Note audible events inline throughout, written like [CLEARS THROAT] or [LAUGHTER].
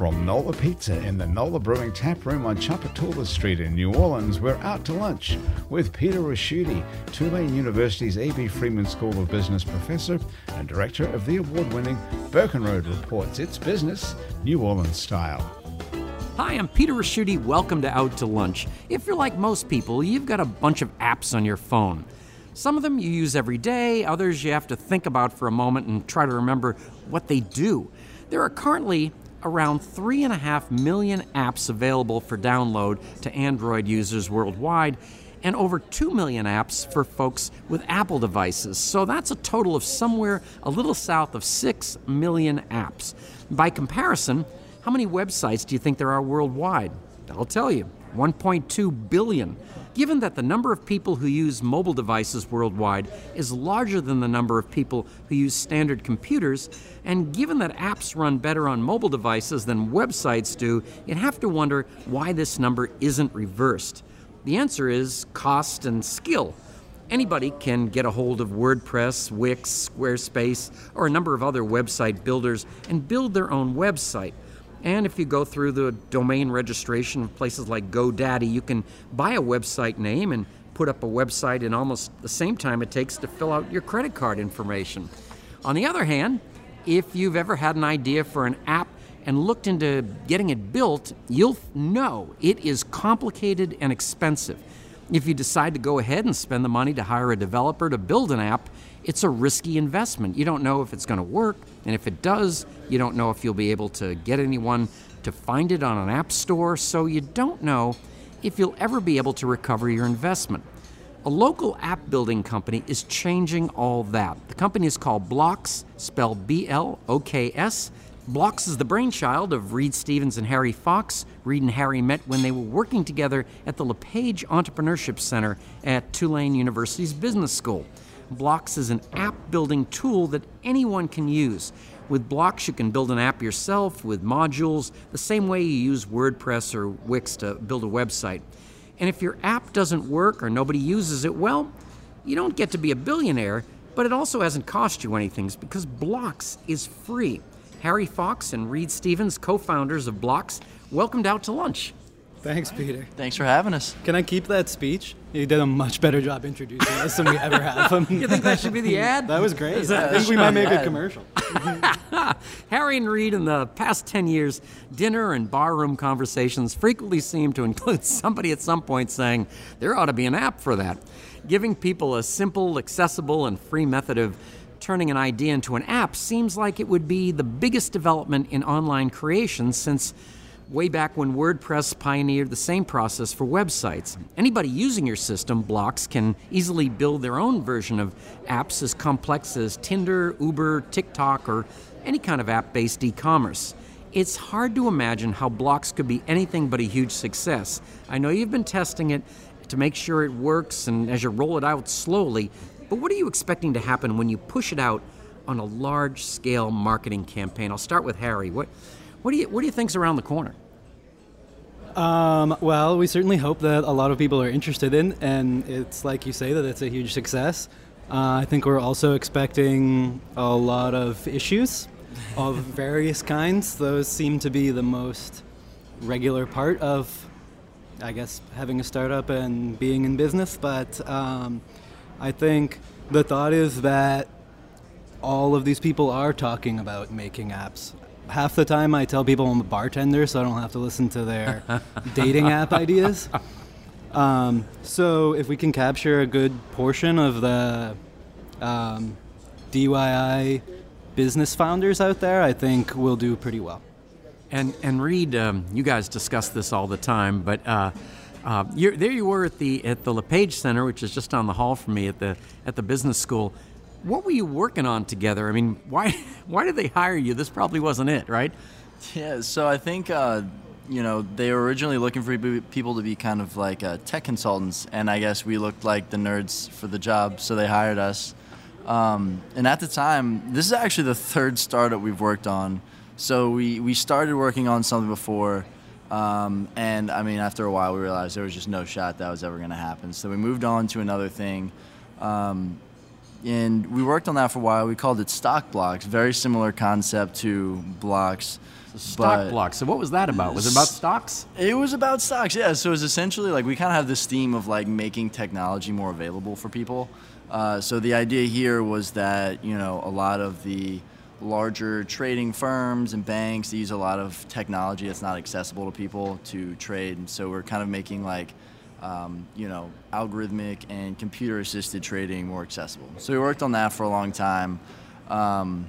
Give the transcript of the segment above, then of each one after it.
From Nola Pizza in the Nola Brewing Tap Room on Tchoupitoulas Street in New Orleans, we're out to lunch with Peter Ricchiuti, Tulane University's A.B. Freeman School of Business professor and director of the award-winning Burkenroad Reports. It's business, New Orleans style. Hi, I'm Peter Ricchiuti. Welcome to Out to Lunch. If you're like most people, you've got a bunch of apps on your phone. Some of them you use every day, others you have to think about for a moment and try to remember what they do. There are currently around 3.5 million apps available for download to Android users worldwide, and over 2 million apps for folks with Apple devices. So that's a total of somewhere a little south of 6 million apps. By comparison, how many websites do you think there are worldwide? I'll tell you 1.2 billion. Given that the number of people who use mobile devices worldwide is larger than the number of people who use standard computers, and given that apps run better on mobile devices than websites do, you'd have to wonder why this number isn't reversed. The answer is cost and skill. Anybody can get a hold of WordPress, Wix, Squarespace, or a number of other website builders and build their own website. And if you go through the domain registration of places like GoDaddy, you can buy a website name and put up a website in almost the same time it takes to fill out your credit card information. On the other hand, if you've ever had an idea for an app and looked into getting it built, you'll know it is complicated and expensive. If you decide to go ahead and spend the money to hire a developer to build an app, it's a risky investment. You don't know if it's going to work, and if it does, you don't know if you'll be able to get anyone to find it on an app store, so you don't know if you'll ever be able to recover your investment. A local app building company is changing all that. The company is called Bloks, spelled B L O K S. Bloks is the brainchild of Reed Stevens and Harry Fox. Reed and Harry met when they were working together at the LePage Entrepreneurship Center at Tulane University's Business School. Bloks is an app building tool that anyone can use. With Bloks, you can build an app yourself with modules, the same way you use WordPress or Wix to build a website. And if your app doesn't work or nobody uses it, well, you don't get to be a billionaire, but it also hasn't cost you anything because Bloks is free. Harry Fox and Reed Stevens, co founders of Bloks, welcomed out to lunch. Thanks, Peter. Thanks for having us. Can I keep that speech? You did a much better job introducing us than we ever [LAUGHS] have. you think that should be the [LAUGHS] ad? that was great. that- I think we might make a commercial. [LAUGHS] Harry and Reed, in the past 10 years, dinner and barroom conversations frequently seem to include somebody at some point saying, there ought to be an app for that. Giving people a simple, accessible, and free method of turning an idea into an app seems like it would be the biggest development in online creation since way back when WordPress pioneered the same process for websites. Anybody using your system, Bloks, can easily build their own version of apps as complex as Tinder, Uber, TikTok, or any kind of app based e commerce. It's hard to imagine how Bloks could be anything but a huge success. I know you've been testing it to make sure it works and as you roll it out slowly, but what are you expecting to happen when you push it out on a large scale marketing campaign? I'll start with Harry. What, what, do you, what do you think's around the corner? Um, well, we certainly hope that a lot of people are interested in, and it's like you say that it's a huge success. Uh, I think we're also expecting a lot of issues of [LAUGHS] various kinds. Those seem to be the most regular part of, I guess, having a startup and being in business. But um, I think the thought is that all of these people are talking about making apps. Half the time, I tell people I'm a bartender, so I don't have to listen to their [LAUGHS] dating app ideas. Um, so, if we can capture a good portion of the um, DIY business founders out there, I think we'll do pretty well. And and Reed, um, you guys discuss this all the time, but uh, uh, there you were at the at the LePage Center, which is just down the hall from me at the at the business school. What were you working on together? I mean, why [LAUGHS] why did they hire you? This probably wasn't it, right? Yeah, so I think uh, you know, they were originally looking for people to be kind of like uh, tech consultants, and I guess we looked like the nerds for the job, so they hired us. Um, and at the time, this is actually the third startup we've worked on. So we, we started working on something before, um, and I mean, after a while, we realized there was just no shot that was ever going to happen. So we moved on to another thing. Um, and we worked on that for a while. We called it Stock Blocks, very similar concept to Bloks. Stock blocks. So what was that about? Was it about stocks? It was about stocks, yeah. So it was essentially like we kind of have this theme of like making technology more available for people. Uh, so the idea here was that you know a lot of the larger trading firms and banks use a lot of technology that's not accessible to people to trade. And so we're kind of making like um, you know algorithmic and computer assisted trading more accessible. So we worked on that for a long time. Um,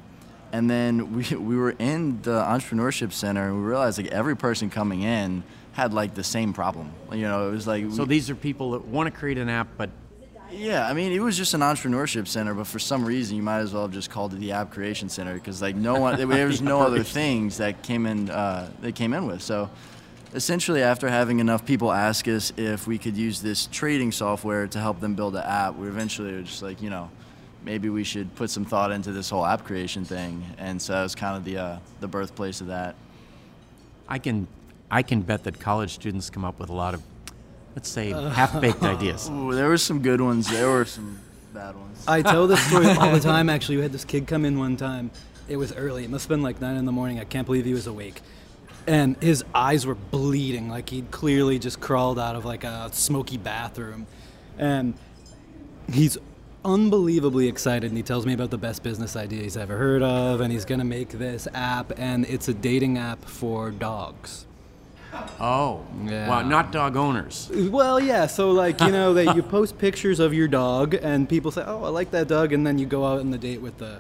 and then we, [LAUGHS] we were in the entrepreneurship center and we realized like every person coming in had like the same problem you know it was like So we- these are people that want to create an app, but yeah i mean it was just an entrepreneurship center but for some reason you might as well have just called it the app creation center because like no one there was no [LAUGHS] other things that came in uh, they came in with. So essentially after having enough people ask us if we could use this trading software to help them build an app we eventually were just like you know maybe we should put some thought into this whole app creation thing. And so that was kind of the uh, the birthplace of that. I can I can bet that college students come up with a lot of let's say half-baked ideas. [LAUGHS] Ooh, there were some good ones there were some bad ones I tell this story all the [LAUGHS] time. Actually, we had this kid come in one time. It was early. It must have been like nine in the morning. I can't believe he was awake, and his eyes were bleeding. Like he'd clearly just crawled out of like a smoky bathroom, and he's unbelievably excited. And he tells me about the best business idea he's ever heard of, and he's gonna make this app, and it's a dating app for dogs. [LAUGHS] Oh, Yeah. wow, not dog owners. Well, yeah. So like you know that you post pictures of your dog, and people say, "Oh, I like that dog," and then you go out on the date with the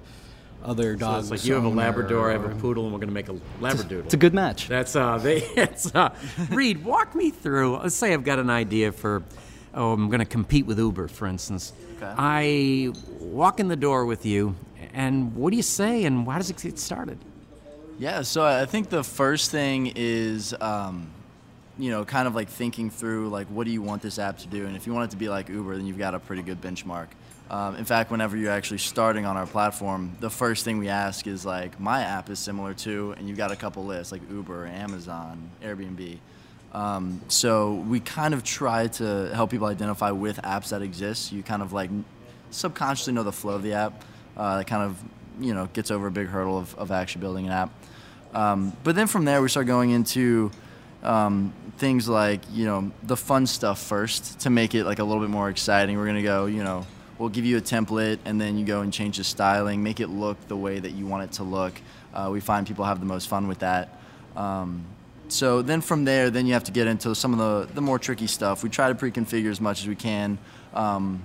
other So dog. it's like you have a owner Labrador, I have a poodle, and we're going to make a Labradoodle. It's a good match. That's uh, they. [LAUGHS] It's uh, Reed. Walk me through. Let's say I've got an idea for. Oh, I'm going to compete with Uber, for instance. Okay. I walk in the door with you, and what do you say, and why does it get started? Yeah, so I think the first thing is, um, you know, kind of like thinking through like what do you want this app to do, and if you want it to be like Uber, then you've got a pretty good benchmark. Um, in fact, whenever you're actually starting on our platform, the first thing we ask is like, my app is similar to, and you've got a couple lists like Uber, Amazon, Airbnb. Um, so we kind of try to help people identify with apps that exist. You kind of like subconsciously know the flow of the app. Uh, that kind of you know gets over a big hurdle of, of actually building an app. Um, but then from there we start going into um, things like you know the fun stuff first to make it like a little bit more exciting. We're gonna go you know we'll give you a template and then you go and change the styling, make it look the way that you want it to look. Uh, we find people have the most fun with that. Um, so then from there, then you have to get into some of the, the more tricky stuff. We try to pre-configure as much as we can. Um,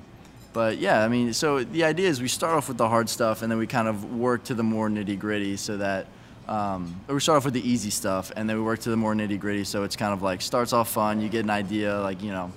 but yeah, I mean, so the idea is we start off with the hard stuff and then we kind of work to the more nitty gritty so that um, we start off with the easy stuff and then we work to the more nitty gritty. So it's kind of like starts off fun. You get an idea, like you know,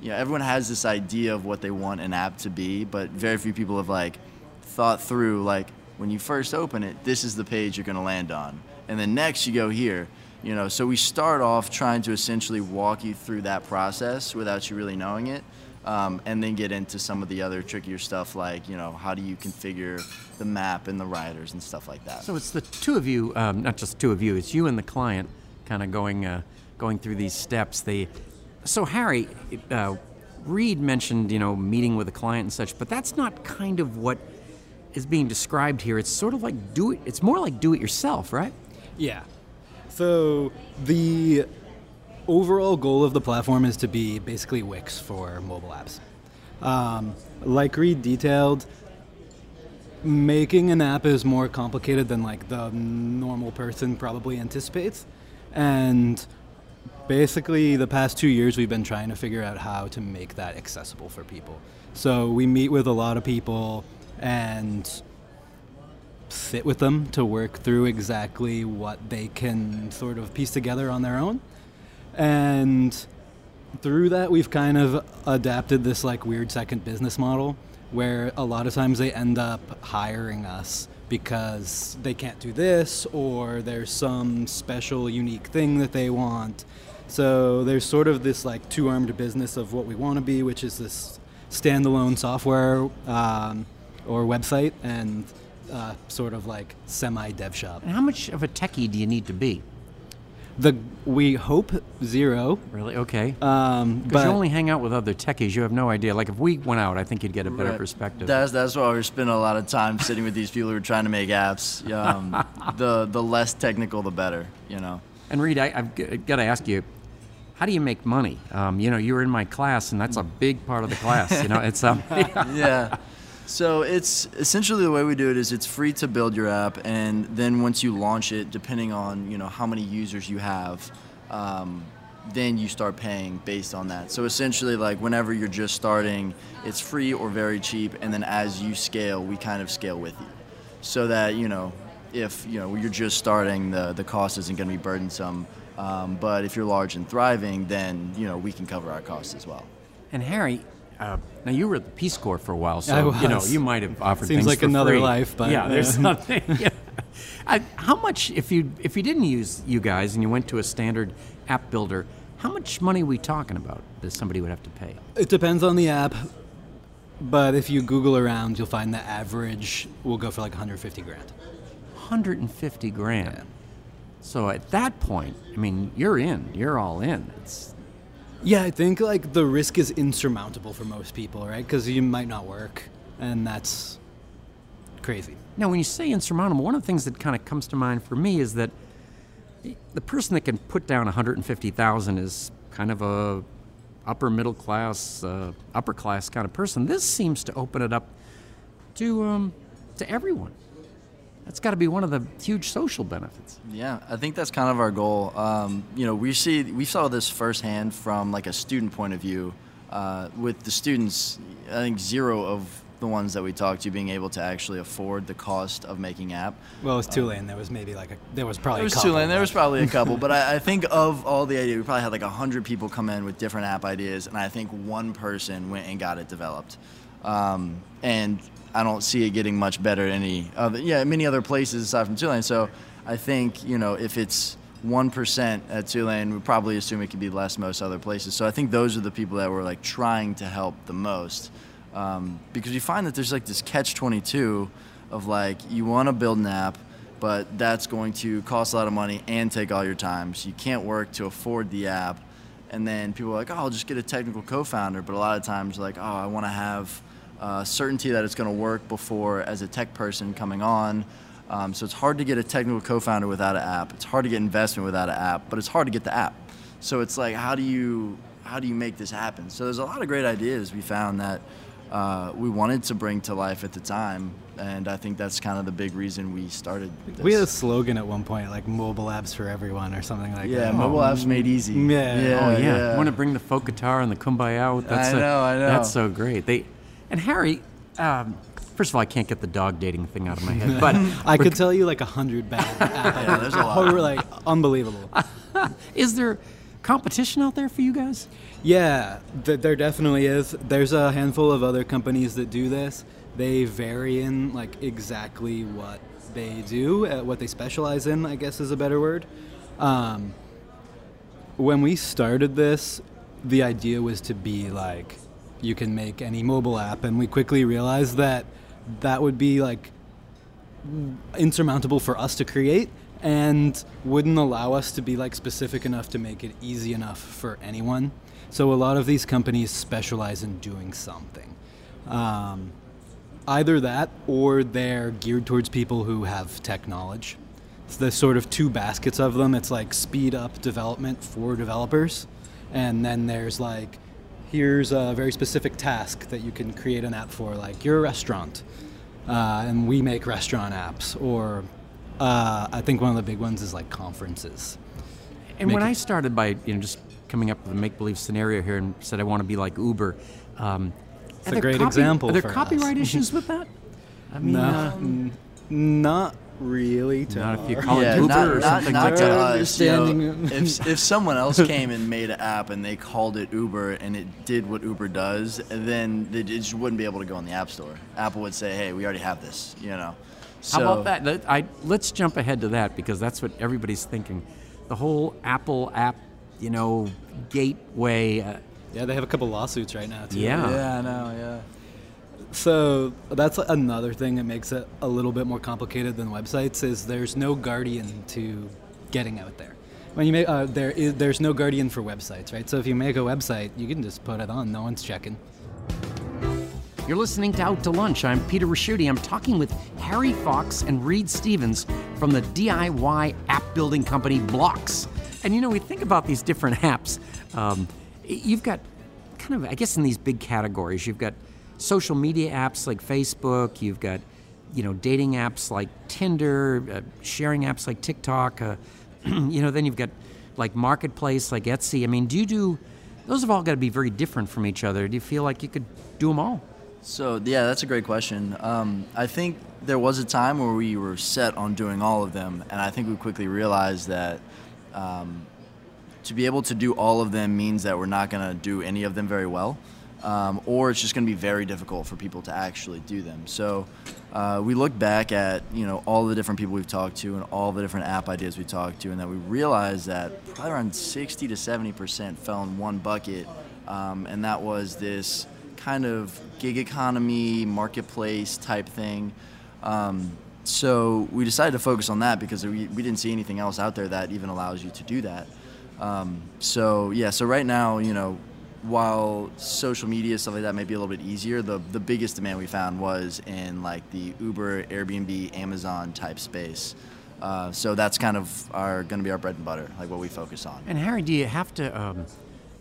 you know, everyone has this idea of what they want an app to be, but very few people have like thought through like when you first open it, this is the page you're going to land on, and then next you go here. You know, so we start off trying to essentially walk you through that process without you really knowing it, um, and then get into some of the other trickier stuff like you know how do you configure the map and the riders and stuff like that. So it's the two of you, um, not just two of you. It's you and the client, kind of going uh, going through these steps. They, so Harry, uh, Reed mentioned you know meeting with a client and such, but that's not kind of what is being described here. It's sort of like do it. It's more like do it yourself, right? Yeah. So the overall goal of the platform is to be basically Wix for mobile apps. Um, like Reed detailed, making an app is more complicated than like the normal person probably anticipates, and basically the past two years we've been trying to figure out how to make that accessible for people. So we meet with a lot of people and sit with them to work through exactly what they can sort of piece together on their own. And through that, we've kind of adapted this like weird second business model where a lot of times they end up hiring us because they can't do this or there's some special unique thing that they want. So there's sort of this like two-armed business of what we want to be, which is this standalone software um, or website and uh, sort of like semi-dev shop. And how much of a techie do you need to be? The we hope zero. Really? Okay. Um, Because but you only hang out with other techies, you have no idea. Like if we went out, I think you'd get a better Right. perspective. That's that's why we're spending a lot of time sitting with these people who are trying to make apps. Um, [LAUGHS] the the less technical, the better. You know. And Reed, I, I've got to ask you, how do you make money? Um, you know, you were in my class, and that's a big part of the class. You know, it's um, [LAUGHS] yeah. [LAUGHS] So it's essentially the way we do it is it's free to build your app, and then once you launch it, depending on you know how many users you have, um, then you start paying based on that. So essentially, like whenever you're just starting, it's free or very cheap, and then as you scale, we kind of scale with you, so that you know if you know you're just starting, the the cost isn't going to be burdensome. Um, but if you're large and thriving, then you know we can cover our costs as well. and Harry. Uh, now you were at the Peace Corps for a while, so you know you might have offered Seems things like for another free. life, but, yeah, there's [LAUGHS] uh, something. [LAUGHS] yeah. Uh, how much if you if you didn't use you guys and you went to a standard app builder, how much money are we talking about that somebody would have to pay? It depends on the app, but if you Google around, you'll find the average will go for like 150 grand. 150 grand. So at that point, I mean, you're in. You're all in. It's Yeah, I think like the risk is insurmountable for most people, right? Because you might not work, and that's crazy. Now, when you say insurmountable, one of the things that kind of comes to mind for me is that the person that can put down 150,000 is kind of a upper middle class, uh, upper class kind of person. This seems to open it up to um, to everyone. That's got to be one of the huge social benefits. Yeah, I think that's kind of our goal. Um, you know, we see we saw this firsthand from like a student point of view. Uh, with the students, I think zero of the ones that we talked to being able to actually afford the cost of making app. Well, it was Tulane. There was maybe like a there was probably There was a couple, Tulane. There was probably a [LAUGHS] couple, but I, I think of all the ideas, we probably had like hundred people come in with different app ideas, and I think one person went and got it developed. Um, and I don't see it getting much better any other, yeah, many other places aside from Tulane. So I think you know if it's one percent at Tulane, we probably assume it could be less most other places. So I think those are the people that were like trying to help the most, um, because you find that there's like this catch twenty two of like you want to build an app but that's going to cost a lot of money and take all your time. So you can't work to afford the app. And then people are like, oh, I'll just get a technical co-founder. But a lot of times, like, oh, I want to have uh, certainty that it's going to work before as a tech person coming on. Um, so it's hard to get a technical co-founder without an app. It's hard to get investment without an app, but it's hard to get the app. So it's like, how do you how do you make this happen? So there's a lot of great ideas we found that uh, we wanted to bring to life at the time, and I think that's kind of the big reason we started. This. We had a slogan at one point, like mobile apps for everyone or something like yeah, that. Yeah, mobile apps made easy. Yeah. yeah oh yeah, want to bring the folk guitar and the kumbaya out? That's I a- know, I know. That's so great. They and Harry. Um, first of all, I can't get the dog dating thing out of my head, but [LAUGHS] I could tell you like a hundred bad [LAUGHS] Yeah, there's a lot. Horror, like unbelievable. [LAUGHS] is there competition out there for you guys? Yeah, th- there definitely is. There's a handful of other companies that do this. They vary in like exactly what they do, uh, what they specialize in. I guess is a better word. Um, when we started this, the idea was to be like you can make any mobile app, and we quickly realized that that would be like insurmountable for us to create and wouldn't allow us to be like specific enough to make it easy enough for anyone. So a lot of these companies specialize in doing something. Um, either that or they're geared towards people who have tech knowledge. It's the sort of two baskets of them. It's like speed up development for developers, and then there's like, here's a very specific task that you can create an app for, like you're restaurant, uh, and we make restaurant apps. Or uh, I think one of the big ones is like conferences. And Make when it- I started by you know just coming up with a make believe scenario here and said I want to be like Uber, um, It's a great copy- example Are there for us. copyright issues [LAUGHS] with that? I mean, no, uh, n- not really to Not if you our- call it yeah, Uber not, or not, something not like to that. us. You know, if, if [LAUGHS] someone else came and made an app and they called it Uber and it did what Uber does, then it just wouldn't be able to go in the App Store. Apple would say, "Hey, we already have this," you know. So, How about that? Let- I, let's jump ahead to that because that's what everybody's thinking. The whole Apple app, you know, gateway. Uh, Yeah, they have a couple lawsuits right now too. Yeah. Yeah, I know. Yeah. So that's another thing that makes it a little bit more complicated than websites is there's no guardian to getting out there. When you make uh, there is there's no guardian for websites, right? So if you make a website, you can just put it on. No one's checking. You're listening to Out to Lunch. I'm Peter Ricchiuti. I'm talking with Harry Fox and Reed Stevens from the DIY app building company Bloks. And you know, we think about these different apps. Um, you've got kind of, I guess, in these big categories, you've got social media apps like Facebook, you've got, you know, dating apps like Tinder, uh, sharing apps like TikTok, uh, [CLEARS THROAT] you know, then you've got like Marketplace like Etsy. I mean, do you do, those have all got to be very different from each other. Do you feel like you could do them all? So yeah, that's a great question. Um, I think there was a time where we were set on doing all of them, and I think we quickly realized that um, to be able to do all of them means that we're not going to do any of them very well, um, or it's just going to be very difficult for people to actually do them. So uh, we look back at you know all the different people we've talked to and all the different app ideas we talked to, and that we realized that probably around 60 to 70 percent fell in one bucket, um, and that was this kind of gig economy marketplace type thing. Um, so we decided to focus on that because we, we didn't see anything else out there that even allows you to do that. Um, so yeah, so right now, you know, while social media stuff like that may be a little bit easier, the the biggest demand we found was in like the Uber, Airbnb, Amazon type space. Uh, so that's kind of our going to be our bread and butter, like what we focus on. And Harry, do you have to? Um,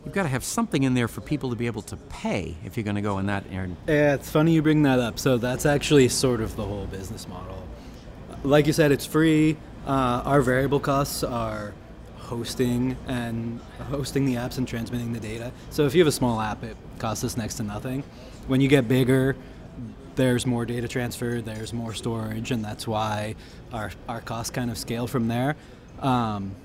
you've got to have something in there for people to be able to pay if you're going to go in that area. Yeah, it's funny you bring that up. So that's actually sort of the whole business model. Like you said, it's free. Uh, our variable costs are hosting and hosting the apps and transmitting the data. So if you have a small app, it costs us next to nothing. When you get bigger, there's more data transfer, there's more storage, and that's why our, our costs kind of scale from there. Um,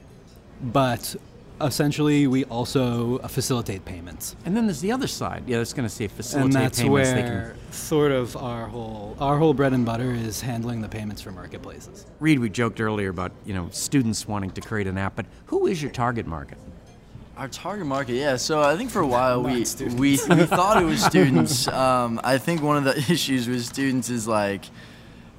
but essentially, we also uh, facilitate payments And then there's the other side. Yeah, it's going to say facilitate payments. and that's payments. they where can sort of our whole our whole bread and butter is handling the payments for marketplaces. Reed, We joked earlier about you know students wanting to create an app, but who is your target market? Our target market, yeah. So I think for a while we, we we [LAUGHS] thought it was students. Um, I think one of the [LAUGHS] issues with students is like,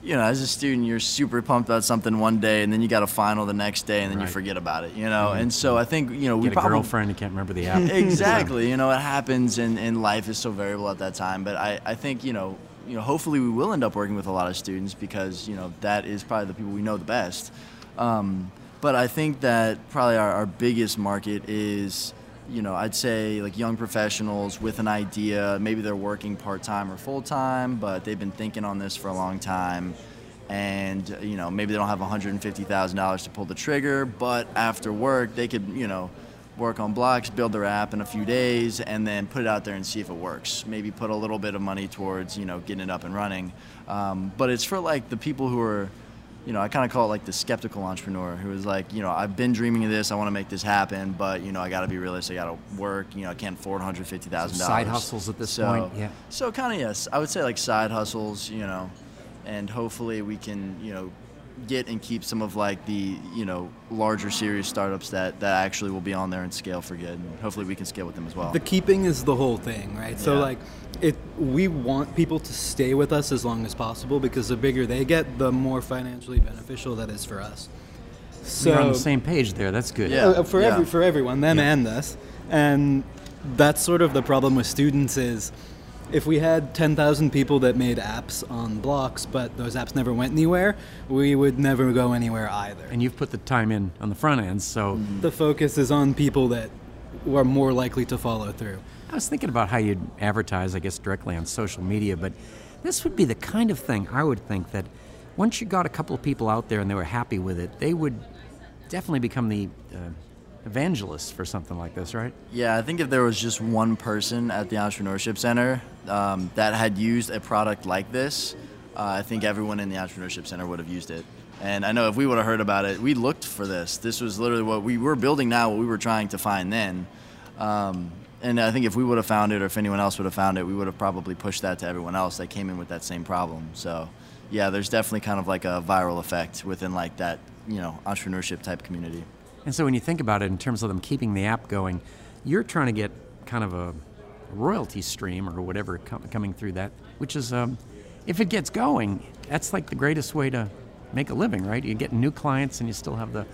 you know, as a student, you're super pumped about something one day, and then you got a final the next day, and then you forget about it. You know, and so I think you know we Get a probably girlfriend, you can't remember the app. [LAUGHS] exactly. You know, it happens, and, and life is so variable at that time. But I, I think you know, you know, hopefully we will end up working with a lot of students because you know that is probably the people we know the best. Um, but I think that probably our, our biggest market is, you know, I'd say like young professionals with an idea. Maybe they're working part time or full time, but they've been thinking on this for a long time and you know maybe they don't have $150,000 to pull the trigger, but after work they could you know work on Bloks, build their app in a few days, and then put it out there and see if it works. Maybe put a little bit of money towards you know getting it up and running. Um, but it's for like the people who are you know, I kind of call it like the skeptical entrepreneur who is like, you know, I've been dreaming of this. I want to make this happen, but you know, I got to be realistic. I got to work. You know, I can't afford one hundred fifty thousand dollars. Side hustles at this so, point, yeah. So kind of yes, I would say like side hustles. You know, and hopefully we can you know get and keep some of like the you know larger series startups that that actually will be on there and scale for good. And hopefully we can scale with them as well. The keeping is the whole thing, right? So Yeah. like it we want people to stay with us as long as possible because the bigger they get, the more financially beneficial that is for us. So You're on the same page there. That's good. Yeah. uh, for yeah. every for everyone, them Yeah. and us. And that's sort of the problem with students is if we had 10,000 people that made apps on Bloks, but those apps never went anywhere, we would never go anywhere either. And you've put the time in on the front end, so the focus is on people that are more likely to follow through. I was thinking about how you'd advertise, I guess, directly on social media, but this would be the kind of thing I would think that once you got a couple of people out there and they were happy with it, they would definitely become the uh, evangelists for something like this, right? Yeah, I think if there was just one person at the Entrepreneurship Center um, that had used a product like this, uh, I think everyone in the Entrepreneurship Center would have used it. And I know if we would have heard about it, we looked for this. This was literally what we were building now, what we were trying to find then. Um, and I think if we would have found it, or if anyone else would have found it, we would have probably pushed that to everyone else that came in with that same problem. So, yeah, there's definitely kind of like a viral effect within like that, you know, entrepreneurship type community. And so when you think about it in terms of them keeping the app going, you're trying to get kind of a royalty stream or whatever com- coming through that, which is, um, if it gets going, that's like the greatest way to make a living, right? You get new clients and you still have the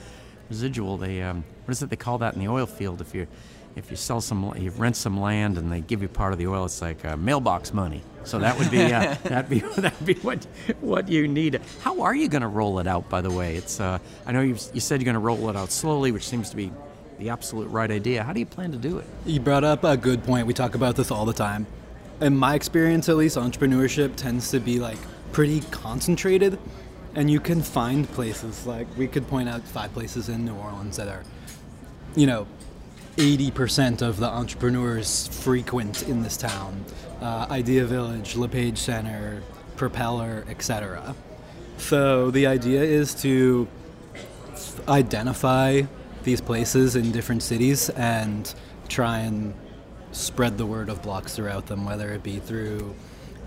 residual. They, um, what is it they call that in the oil field? If you if you sell some, you rent some land and they give you part of the oil, it's like uh, mailbox money. So that would be uh, [LAUGHS] that'd be [LAUGHS] that'd be what what you need. How are you going to roll it out? By the way, it's uh, I know you you said you're going to roll it out slowly, which seems to be the absolute right idea. How do you plan to do it? You brought up a good point. We talk about this all the time. In my experience, at least, entrepreneurship tends to be like pretty concentrated, and you can find places like we could point out five places in New Orleans that are, you know, 80% of the entrepreneurs frequent in this town. Uh, Idea Village, LePage Center, Propeller, etc. So the idea is to identify these places in different cities and try and spread the word of Bloks throughout them, whether it be through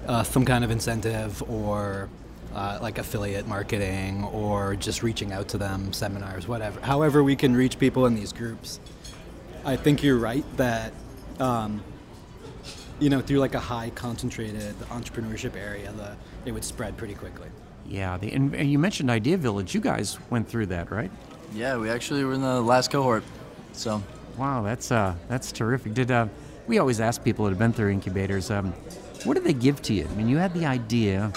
uh, some kind of incentive or uh, like affiliate marketing or just reaching out to them, seminars, whatever. However, we can reach people in these groups. I think you're right that, um, you know, through like a high concentrated entrepreneurship area, the, it would spread pretty quickly. Yeah, the, and, and you mentioned Idea Village. You guys went through that, right? Yeah, we actually were in the last cohort. So Wow, that's uh, that's terrific. Did uh, we always ask people that have been through incubators, um, what did they give to you? I mean, you had the idea,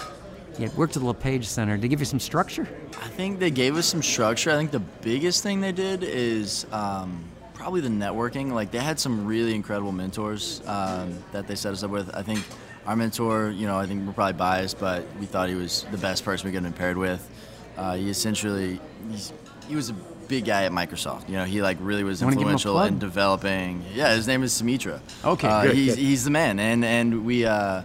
you had worked at the LePage Center. Did they give you some structure? I think they gave us some structure. I think the biggest thing they did is um, probably the networking. Like they had some really incredible mentors um, that they set us up with. I think our mentor, you know, I think we're probably biased, but we thought he was the best person we could have been paired with. Uh, he essentially, he's, he was a big guy at Microsoft. You know, he like really was Wanna give him a influential in developing. Yeah, his name is Sumitra. Okay, uh, good, he's good. he's the man, and and we. Uh,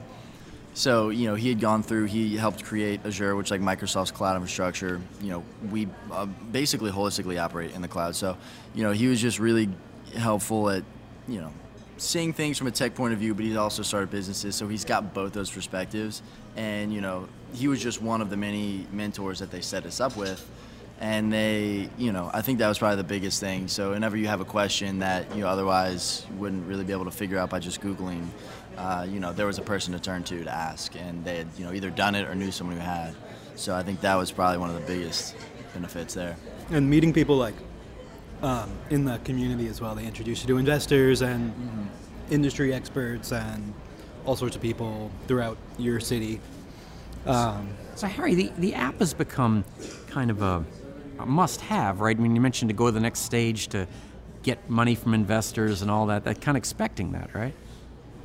so you know he had gone through. He helped create Azure, which like Microsoft's cloud infrastructure. You know we uh, basically holistically operate in the cloud. So you know he was just really helpful at you know seeing things from a tech point of view, but he's also started businesses, so he's got both those perspectives. And you know he was just one of the many mentors that they set us up with. And they, you know, I think that was probably the biggest thing. So whenever you have a question that you otherwise wouldn't really be able to figure out by just Googling, uh, you know, there was a person to turn to to ask, and they had, you know, either done it or knew someone who had. So I think that was probably one of the biggest benefits there. And meeting people like um, in the community as well. They introduce you to investors and industry experts and all sorts of people throughout your city. Um, So Harry, the, the app has become kind of a, a must-have, right? I mean, you mentioned to go to the next stage to get money from investors and all that. That kind of expecting that, right?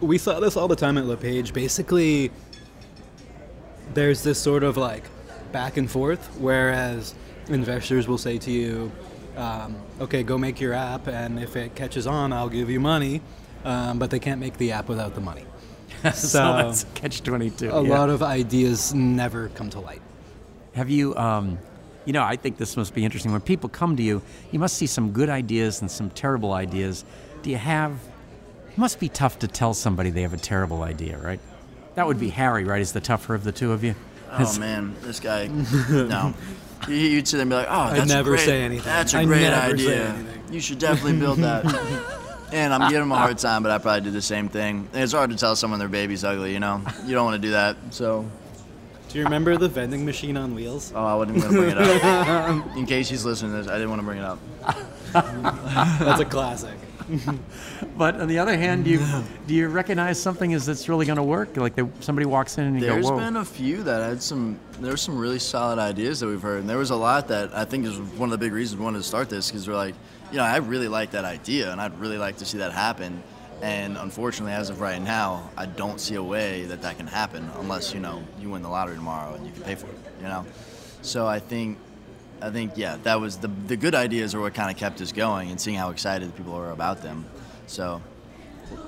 We saw this all the time at LePage. Basically, there's this sort of like back and forth, whereas investors will say to you, um, okay, go make your app, and if it catches on, I'll give you money. Um, but they can't make the app without the money. [LAUGHS] so So- that's catch twenty two. A lot of ideas never come to light. Have you, um, you know, I think this must be interesting. When people come to you, you must see some good ideas and some terrible ideas. Do you have? It must be tough to tell somebody they have a terrible idea, right? That would be Harry, right? Is the tougher of the two of you? Oh man, this guy. no, [LAUGHS] you'd sit there and be like, "Oh, that's a never great, say anything. That's a I great never say idea. anything." You should definitely build that." [LAUGHS] and I'm giving him a hard time, but I probably did the same thing. And it's hard to tell someone their baby's ugly. You know, you don't want to do that. So, Do you remember the vending machine on wheels? oh, I wasn't even gonna bring it up. [LAUGHS] In case he's listening to this, I didn't want to bring it up. That's a classic. [LAUGHS] But on the other hand, do you do you recognize something as that's really going to work? Like they, somebody walks in and you There's go, "Whoa!" There's been a few that had some. There were some really solid ideas that we've heard, and there was a lot that I think is one of the big reasons we wanted to start this because we're like, you know, I really like that idea, and I'd really like to see that happen. And unfortunately, as of right now, I don't see a way that that can happen unless you know you win the lottery tomorrow and you can pay for it. You know, so I think, I think yeah, that was the the good ideas are what kind of kept us going and seeing how excited people are about them. So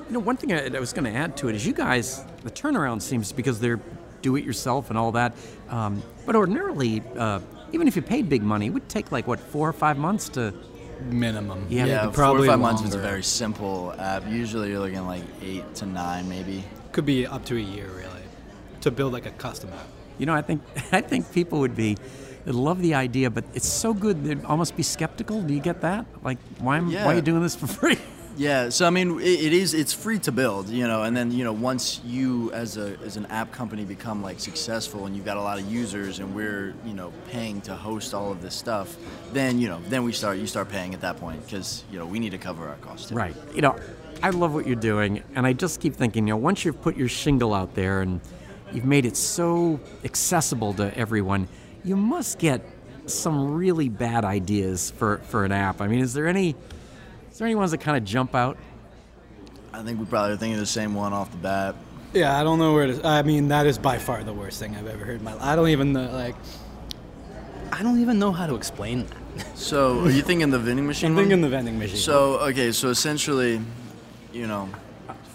You know, one thing I, I was going to add to it is you guys, the turnaround seems because they're do it yourself and all that. Um, but ordinarily, uh, even if you paid big money, it would take like what four or five months to. Minimum. Yeah, Yeah, probably four or five months is a very simple app. Usually you're looking like eight to nine, maybe. Could be up to a year, really, to build like a custom app. You know, I think [LAUGHS] I think people would be. They'd love the idea, but it's so good they'd almost be skeptical. Do you get that? Like, why am why are you doing this for free? [LAUGHS] Yeah, so I mean, it, it is it's free to build, you know, and then you know once you as a as an app company become like successful and you've got a lot of users and we're you know paying to host all of this stuff, then you know then we start you start paying at that point because you know we need to cover our costs. Too. Right. You know, I love what you're doing, and I just keep thinking, you know, once you've put your shingle out there and you've made it so accessible to everyone, you must get some really bad ideas for, for an app. I mean, is there any is there any ones that kind of jump out? I think we probably are thinking the same one off the bat. Yeah, I don't know where to. I mean, that is by far the worst thing I've ever heard in my. I don't even know, like. I don't even know how to explain that. [LAUGHS] So are you thinking the vending machine? I'm one? thinking the vending machine. So okay, so essentially, you know,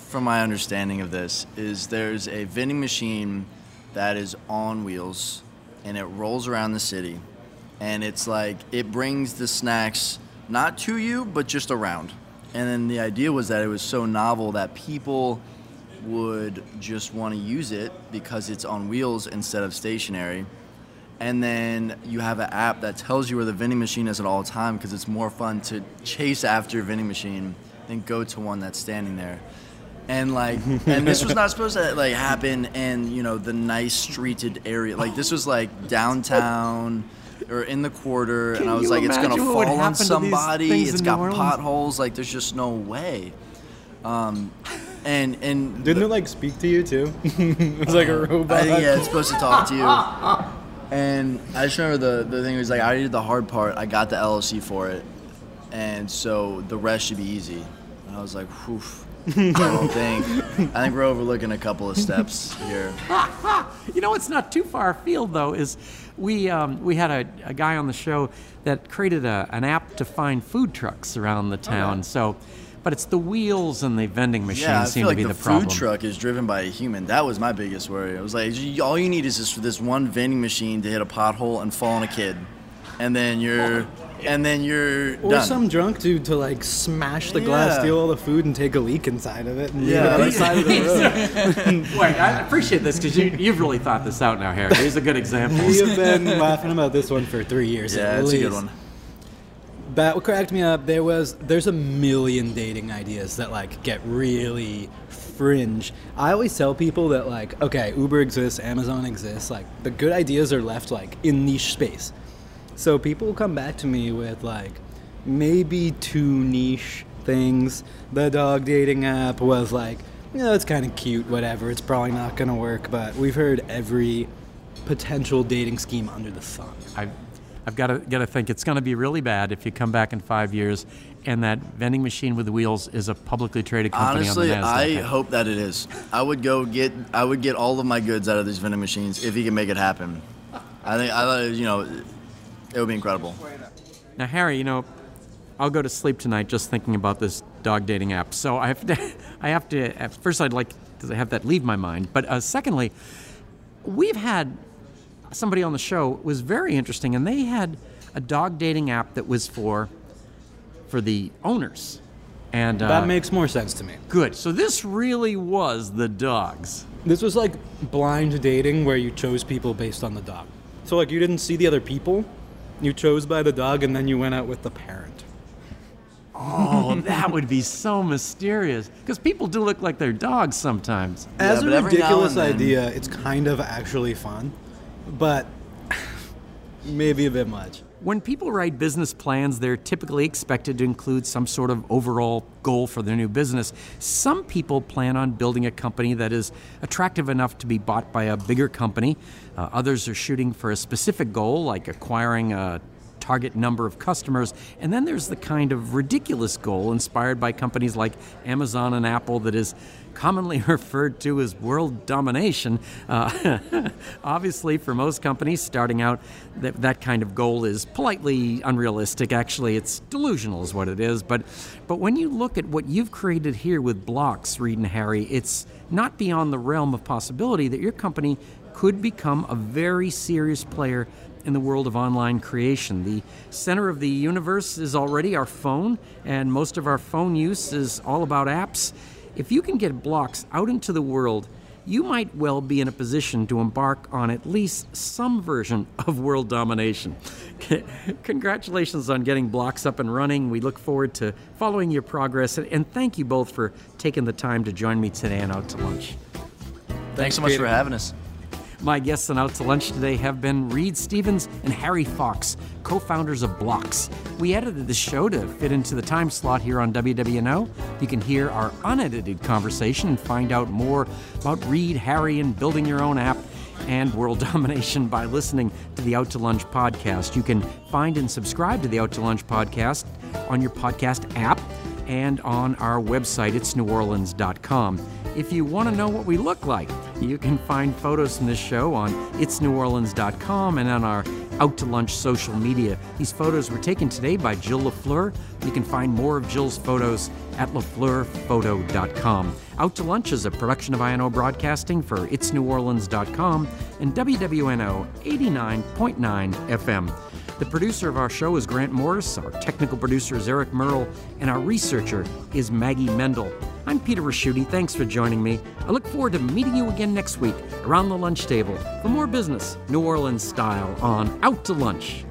from my understanding of this, is there's a vending machine that is on wheels, and it rolls around the city, and it's like it brings the snacks not to you, but just around. And then the idea was that it was so novel that people would just want to use it because it's on wheels instead of stationary and then you have an app that tells you where the vending machine is at all time because it's more fun to chase after a vending machine than go to one that's standing there and like and this was not supposed to like happen in you know the nice streeted area like this was like downtown or in the quarter and i was like it's gonna imagine what would fall on happen to these somebody it's got potholes like there's just no way um and and Didn't the- it like speak to you too? [LAUGHS] it was like a robot. I think, yeah, it's supposed to talk to you. [LAUGHS] And I just remember the, the thing was like, I did the hard part. I got the LLC for it. And so the rest should be easy. And I was like, whew. [LAUGHS] I don't think. I think we're overlooking a couple of steps here. [LAUGHS] You know, it's not too far afield though. Is we um, we had a, a guy on the show that created a, an app to find food trucks around the town. So, but it's the wheels and the vending machines Yeah, seem like to be the, the, problem. food truck is driven by a human. That was my biggest worry. I was like, all you need is this, this one vending machine to hit a pothole and fall on a kid, and then you're, and then you're or done. some drunk dude to like smash the glass, Yeah. steal all the food, and take a leak inside of it and leave Yeah. it on the side of the [LAUGHS] road. [LAUGHS] Wait, I appreciate this because you, you've really thought this out now, Harry. These a good example. We have been laughing about this one for three years. yeah, at it's a good one. That cracked me up. There was there's a million dating ideas that like get really fringe. I always tell people that like okay, Uber exists, Amazon exists. Like the good ideas are left like in niche space. So people come back to me with like maybe two niche things. The dog dating app was like, you know, it's kind of cute, whatever. It's probably not gonna work, but we've heard every potential dating scheme under the sun. I've, I've got to got to think it's going to be really bad if you come back in five years and that vending machine with wheels is a publicly traded company Honestly, on the I hope that it is. I would go get I would get all of my goods out of these vending machines if he can make it happen. I think I you know it would be incredible. Now, Harry, you know, I'll go to sleep tonight just thinking about this dog dating app. So I have to, [LAUGHS] I have to. At first, I'd like to have that leave my mind. But uh, secondly, we've had somebody on the show it was very interesting, and they had a dog dating app that was for for the owners. And uh, That makes more sense to me. good. So this really was the dogs. This was like blind dating where you chose people based on the dog. So like you didn't see the other people, you chose by the dog and then you went out with the parent. Oh, that would be so mysterious. Because people do look like their dogs sometimes. As but a ridiculous and then- idea, it's kind of actually fun, but [SIGHS] maybe a bit much. When people write business plans, they're typically expected to include some sort of overall goal for their new business. Some people plan on building a company that is attractive enough to be bought by a bigger company. Uh, others are shooting for a specific goal, like acquiring a target number of customers. And then there's the kind of ridiculous goal inspired by companies like Amazon and Apple that is commonly [LAUGHS] referred to as world domination. Uh, [LAUGHS] obviously, for most companies starting out, that, that kind of goal is politely unrealistic. Actually, it's delusional, is what it is. But, but when you look at what you've created here with Bloks, Reed and Harry, it's not beyond the realm of possibility that your company could become a very serious player in the world of online creation. The center of the universe is already our phone, and most of our phone use is all about apps. If you can get Bloks out into the world, you might well be in a position to embark on at least some version of world domination. [LAUGHS] Congratulations on getting Bloks up and running. We look forward to following your progress, and thank you both for taking the time to join me today and out to lunch. Thanks so much for having us. My guests on Out to Lunch today have been Reed Stevens and Harry Fox, co founders of Bloks. We edited the show to fit into the time slot here on WWNO. You can hear our unedited conversation and find out more about Reed, Harry, and building your own app and world [LAUGHS] domination by listening to the Out to Lunch podcast. You can find and subscribe to the Out to Lunch podcast on your podcast app and on our website, itsneworleans.com. If you want to know what we look like, you can find photos from this show on itsneworleans.com and on our Out to Lunch social media. These photos were taken today by Jill LaFleur. You can find more of Jill's photos at lafleurphoto.com. Out to Lunch is a production of INO Broadcasting for itsneworleans.com and WWNO 89.9 FM. The producer of our show is Grant Morris, our technical producer is Eric Merle, and our researcher is Maggie Mendel. I'm Peter Ricchiuti. Thanks for joining me. I look forward to meeting you again next week around the lunch table for more business, New Orleans style, on Out to Lunch.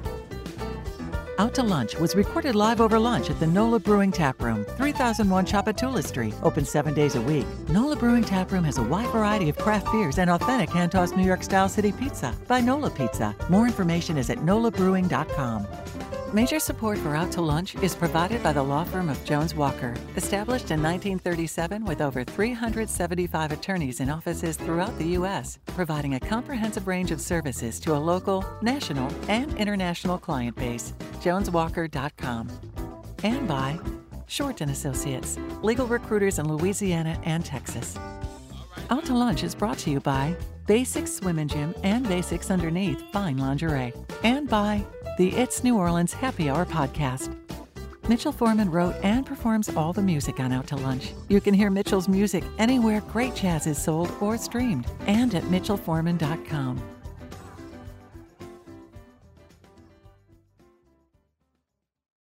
Out to Lunch was recorded live over lunch at the NOLA Brewing Tap Room, 3001 Tchoupitoulas Street, open seven days a week. NOLA Brewing Tap Room has a wide variety of craft beers and authentic hand-tossed New York style city pizza by NOLA Pizza. More information is at nolabrewing.com. Major support for Out to Lunch is provided by the law firm of Jones Walker, established in 1937 with over 375 attorneys in offices throughout the U.S., providing a comprehensive range of services to a local, national, and international client base. JonesWalker.com. And by Shorten Associates, legal recruiters in Louisiana and Texas. Out to Lunch is brought to you by Basics Swim and Gym and Basics Underneath Fine Lingerie, and by the It's New Orleans Happy Hour podcast. Mitchell Foreman wrote and performs all the music on Out to Lunch. You can hear Mitchell's music anywhere great jazz is sold or streamed, and at mitchellforeman.com.